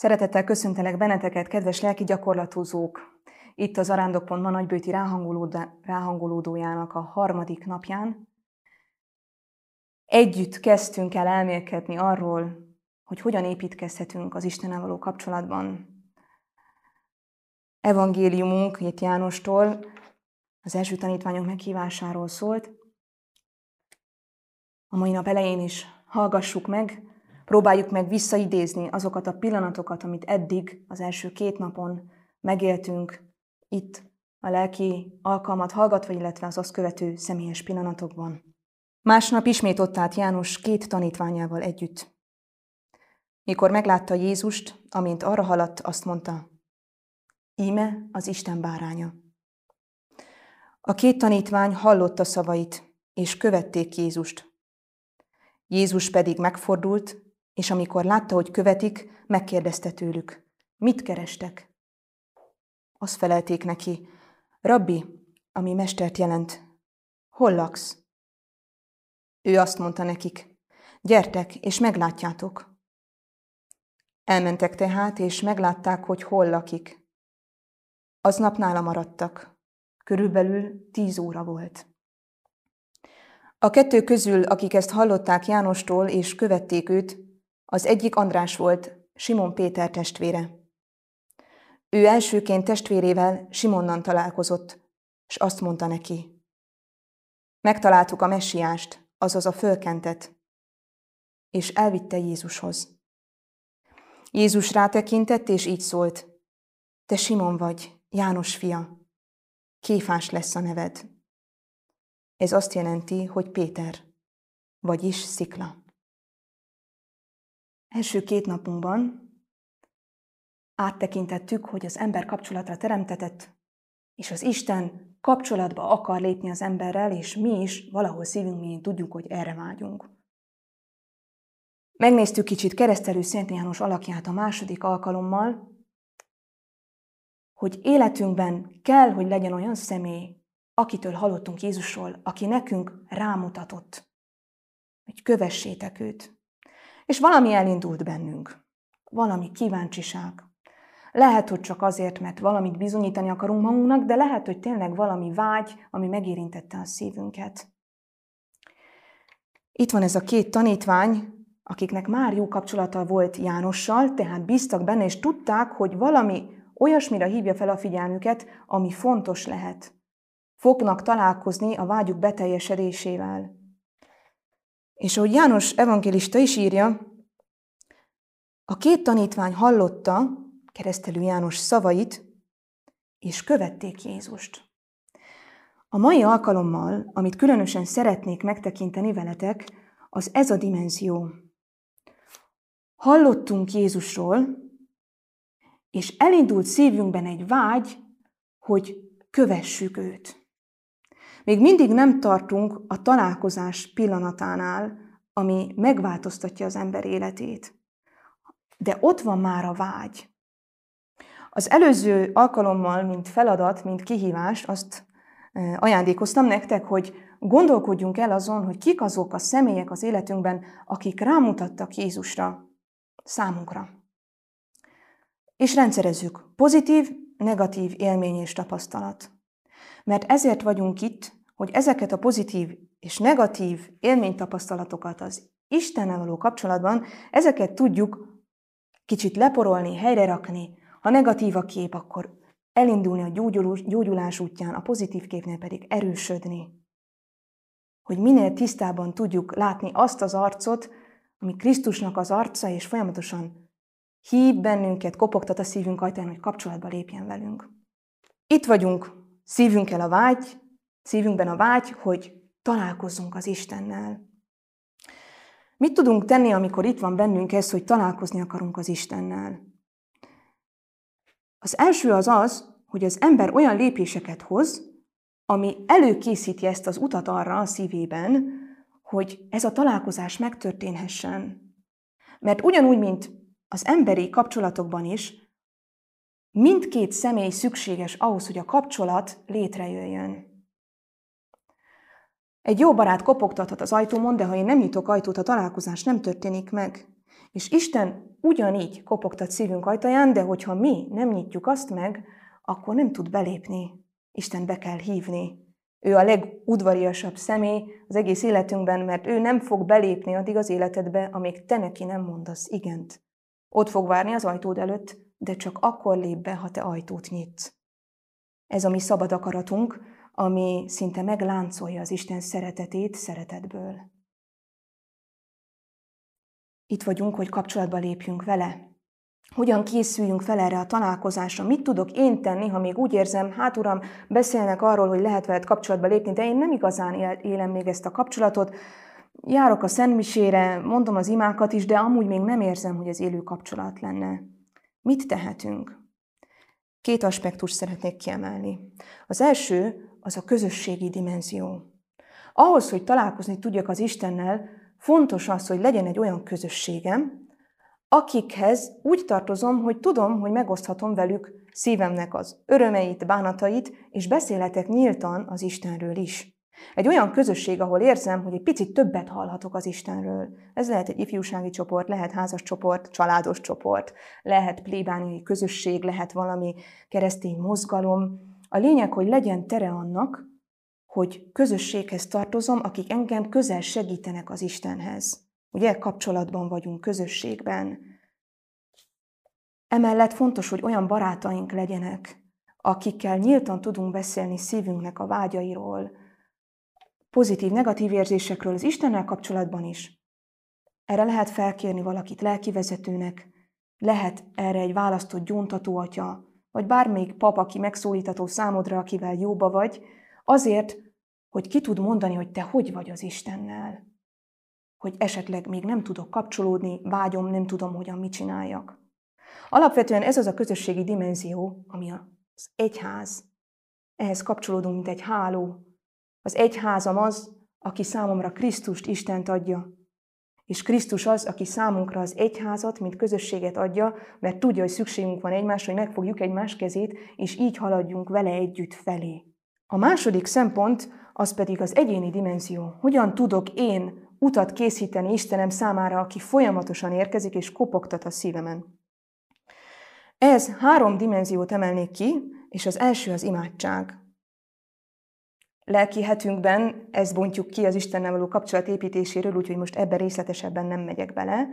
Szeretettel köszöntelek benneteket, kedves lelki gyakorlatozók! Itt az Arándok.ma nagybőti ráhangolódójának a harmadik napján. Együtt kezdtünk el elmélkedni arról, hogy hogyan építkezhetünk az Istennel való kapcsolatban. Evangéliumunk itt Jánostól az első tanítványok meghívásáról szólt. A mai nap elején is hallgassuk meg, Próbáljuk meg visszaidézni azokat a pillanatokat, amit eddig az első két napon megéltünk itt a lelki alkalmat hallgatva, illetve az azt követő személyes pillanatokban. Másnap ismét ott állt János két tanítványával együtt. Mikor meglátta Jézust, amint arra haladt, azt mondta, íme az Isten báránya. A két tanítvány hallotta szavait, és követték Jézust. Jézus pedig megfordult, és amikor látta, hogy követik, megkérdezte tőlük, mit kerestek? Azt felelték neki, Rabbi, ami mestert jelent, hol laksz? Ő azt mondta nekik, gyertek, és meglátjátok. Elmentek tehát, és meglátták, hogy hol lakik. Aznap nála maradtak. Körülbelül tíz óra volt. A kettő közül, akik ezt hallották Jánostól és követték őt, az egyik András volt, Simon Péter testvére. Ő elsőként testvérével Simonnan találkozott, és azt mondta neki. Megtaláltuk a messiást, azaz a fölkentet, és elvitte Jézushoz. Jézus rátekintett, és így szólt. Te Simon vagy, János fia. Kéfás lesz a neved. Ez azt jelenti, hogy Péter, vagyis szikla. Első két napunkban áttekintettük, hogy az ember kapcsolatra teremtetett, és az Isten kapcsolatba akar lépni az emberrel, és mi is valahol szívünk mélyén tudjuk, hogy erre vágyunk. Megnéztük kicsit keresztelő Szent János alakját a második alkalommal, hogy életünkben kell, hogy legyen olyan személy, akitől hallottunk Jézusról, aki nekünk rámutatott, hogy kövessétek őt. És valami elindult bennünk. Valami kíváncsiság. Lehet, hogy csak azért, mert valamit bizonyítani akarunk magunknak, de lehet, hogy tényleg valami vágy, ami megérintette a szívünket. Itt van ez a két tanítvány, akiknek már jó kapcsolata volt Jánossal, tehát bíztak benne, és tudták, hogy valami olyasmire hívja fel a figyelmüket, ami fontos lehet. Fognak találkozni a vágyuk beteljesedésével. És ahogy János evangélista is írja, a két tanítvány hallotta keresztelő János szavait, és követték Jézust. A mai alkalommal, amit különösen szeretnék megtekinteni veletek, az ez a dimenzió. Hallottunk Jézusról, és elindult szívünkben egy vágy, hogy kövessük őt. Még mindig nem tartunk a találkozás pillanatánál, ami megváltoztatja az ember életét. De ott van már a vágy. Az előző alkalommal, mint feladat, mint kihívás, azt ajándékoztam nektek, hogy gondolkodjunk el azon, hogy kik azok a személyek az életünkben, akik rámutattak Jézusra számunkra. És rendszerezzük pozitív, negatív élmény és tapasztalat. Mert ezért vagyunk itt, hogy ezeket a pozitív és negatív élménytapasztalatokat az Istennel való kapcsolatban, ezeket tudjuk kicsit leporolni, helyre rakni. Ha negatív a kép, akkor elindulni a gyógyulás útján, a pozitív képnél pedig erősödni. Hogy minél tisztában tudjuk látni azt az arcot, ami Krisztusnak az arca, és folyamatosan hív bennünket, kopogtat a szívünk ajtaján, hogy kapcsolatba lépjen velünk. Itt vagyunk, szívünkkel a vágy, szívünkben a vágy, hogy találkozzunk az Istennel. Mit tudunk tenni, amikor itt van bennünk ez, hogy találkozni akarunk az Istennel? Az első az az, hogy az ember olyan lépéseket hoz, ami előkészíti ezt az utat arra a szívében, hogy ez a találkozás megtörténhessen. Mert ugyanúgy, mint az emberi kapcsolatokban is, mindkét személy szükséges ahhoz, hogy a kapcsolat létrejöjjön. Egy jó barát kopogtathat az ajtómon, de ha én nem nyitok ajtót, a találkozás nem történik meg. És Isten ugyanígy kopogtat szívünk ajtaján, de hogyha mi nem nyitjuk azt meg, akkor nem tud belépni. Isten be kell hívni. Ő a legudvariasabb személy az egész életünkben, mert ő nem fog belépni addig az életedbe, amíg te neki nem mondasz igent. Ott fog várni az ajtód előtt, de csak akkor lép be, ha te ajtót nyitsz. Ez a mi szabad akaratunk, ami szinte megláncolja az Isten szeretetét szeretetből. Itt vagyunk, hogy kapcsolatba lépjünk vele. Hogyan készüljünk fel erre a találkozásra? Mit tudok én tenni, ha még úgy érzem, hát uram, beszélnek arról, hogy lehet veled kapcsolatba lépni, de én nem igazán élem még ezt a kapcsolatot. Járok a szentmisére, mondom az imákat is, de amúgy még nem érzem, hogy ez élő kapcsolat lenne. Mit tehetünk? Két aspektust szeretnék kiemelni. Az első az a közösségi dimenzió. Ahhoz, hogy találkozni tudjak az Istennel, fontos az, hogy legyen egy olyan közösségem, akikhez úgy tartozom, hogy tudom, hogy megoszthatom velük szívemnek az örömeit, bánatait, és beszélhetek nyíltan az Istenről is. Egy olyan közösség, ahol érzem, hogy egy picit többet hallhatok az Istenről. Ez lehet egy ifjúsági csoport, lehet házas csoport, családos csoport, lehet plébániai közösség, lehet valami keresztény mozgalom. A lényeg, hogy legyen tere annak, hogy közösséghez tartozom, akik engem közel segítenek az Istenhez. Ugye kapcsolatban vagyunk, közösségben. Emellett fontos, hogy olyan barátaink legyenek, akikkel nyíltan tudunk beszélni szívünknek a vágyairól, pozitív, negatív érzésekről az Istennel kapcsolatban is. Erre lehet felkérni valakit lelkivezetőnek, lehet erre egy választott gyóntató atya, vagy bármelyik pap, aki megszólítható számodra, akivel jóba vagy, azért, hogy ki tud mondani, hogy te hogy vagy az Istennel. Hogy esetleg még nem tudok kapcsolódni, vágyom, nem tudom, hogyan mit csináljak. Alapvetően ez az a közösségi dimenzió, ami az egyház. Ehhez kapcsolódunk, mint egy háló, az egyházam az, aki számomra Krisztust Istent adja. És Krisztus az, aki számunkra az egyházat, mint közösséget adja, mert tudja, hogy szükségünk van egymásra, hogy megfogjuk egymás kezét, és így haladjunk vele együtt felé. A második szempont az pedig az egyéni dimenzió. Hogyan tudok én utat készíteni Istenem számára, aki folyamatosan érkezik és kopogtat a szívemen. Ez három dimenziót emelnék ki, és az első az imádság lelki hetünkben ezt bontjuk ki az Istennel való kapcsolat építéséről, úgyhogy most ebben részletesebben nem megyek bele.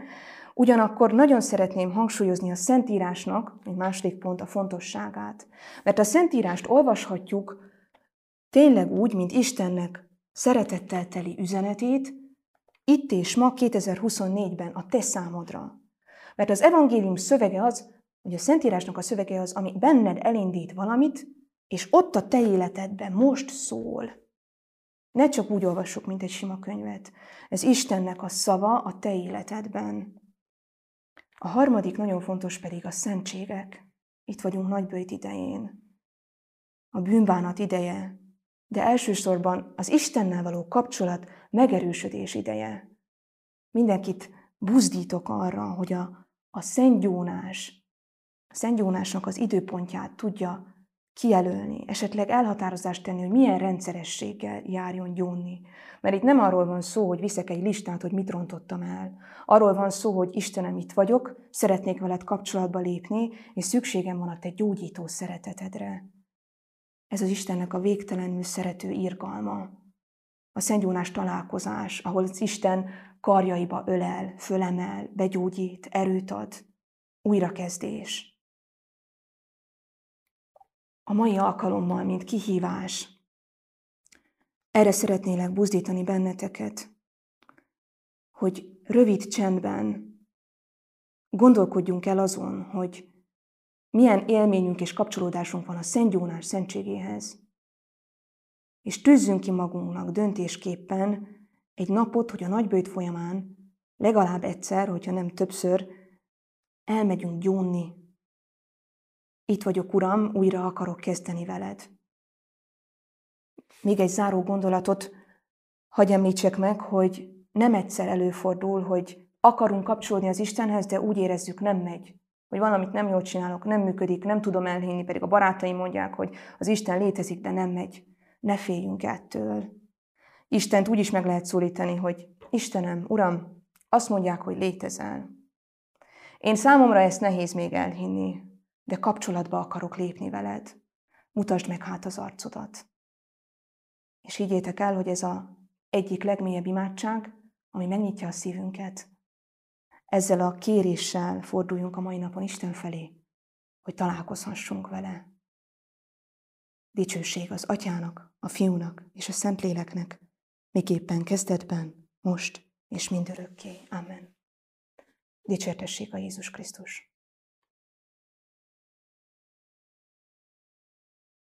Ugyanakkor nagyon szeretném hangsúlyozni a Szentírásnak, egy második pont, a fontosságát. Mert a Szentírást olvashatjuk tényleg úgy, mint Istennek szeretettel teli üzenetét, itt és ma 2024-ben a te számodra. Mert az evangélium szövege az, hogy a Szentírásnak a szövege az, ami benned elindít valamit, és ott a te életedben most szól. Ne csak úgy olvassuk, mint egy sima könyvet. Ez Istennek a szava a te életedben. A harmadik nagyon fontos pedig a szentségek. Itt vagyunk nagybőjt idején. A bűnbánat ideje, de elsősorban az Istennel való kapcsolat megerősödés ideje. Mindenkit buzdítok arra, hogy a, a szentgyónás, a szentgyónásnak az időpontját tudja kijelölni, esetleg elhatározást tenni, hogy milyen rendszerességgel járjon gyónni. Mert itt nem arról van szó, hogy viszek egy listát, hogy mit rontottam el. Arról van szó, hogy Istenem, itt vagyok, szeretnék veled kapcsolatba lépni, és szükségem van a te gyógyító szeretetedre. Ez az Istennek a végtelenül szerető irgalma. A szentgyónás találkozás, ahol az Isten karjaiba ölel, fölemel, begyógyít, erőt ad, újrakezdés a mai alkalommal, mint kihívás. Erre szeretnélek buzdítani benneteket, hogy rövid csendben gondolkodjunk el azon, hogy milyen élményünk és kapcsolódásunk van a Szent Jónás szentségéhez. És tűzzünk ki magunknak döntésképpen egy napot, hogy a nagybőjt folyamán legalább egyszer, hogyha nem többször, elmegyünk gyónni itt vagyok, Uram, újra akarok kezdeni veled. Még egy záró gondolatot hagy említsek meg, hogy nem egyszer előfordul, hogy akarunk kapcsolódni az Istenhez, de úgy érezzük, nem megy. Hogy valamit nem jól csinálok, nem működik, nem tudom elhinni, pedig a barátaim mondják, hogy az Isten létezik, de nem megy. Ne féljünk ettől. Istent úgy is meg lehet szólítani, hogy Istenem, Uram, azt mondják, hogy létezel. Én számomra ezt nehéz még elhinni, de kapcsolatba akarok lépni veled. Mutasd meg hát az arcodat. És higgyétek el, hogy ez a egyik legmélyebb imádság, ami megnyitja a szívünket. Ezzel a kéréssel forduljunk a mai napon Isten felé, hogy találkozhassunk vele. Dicsőség az Atyának, a Fiúnak és a Szentléleknek, miképpen kezdetben, most és mindörökké. Amen. Dicsértessék a Jézus Krisztus.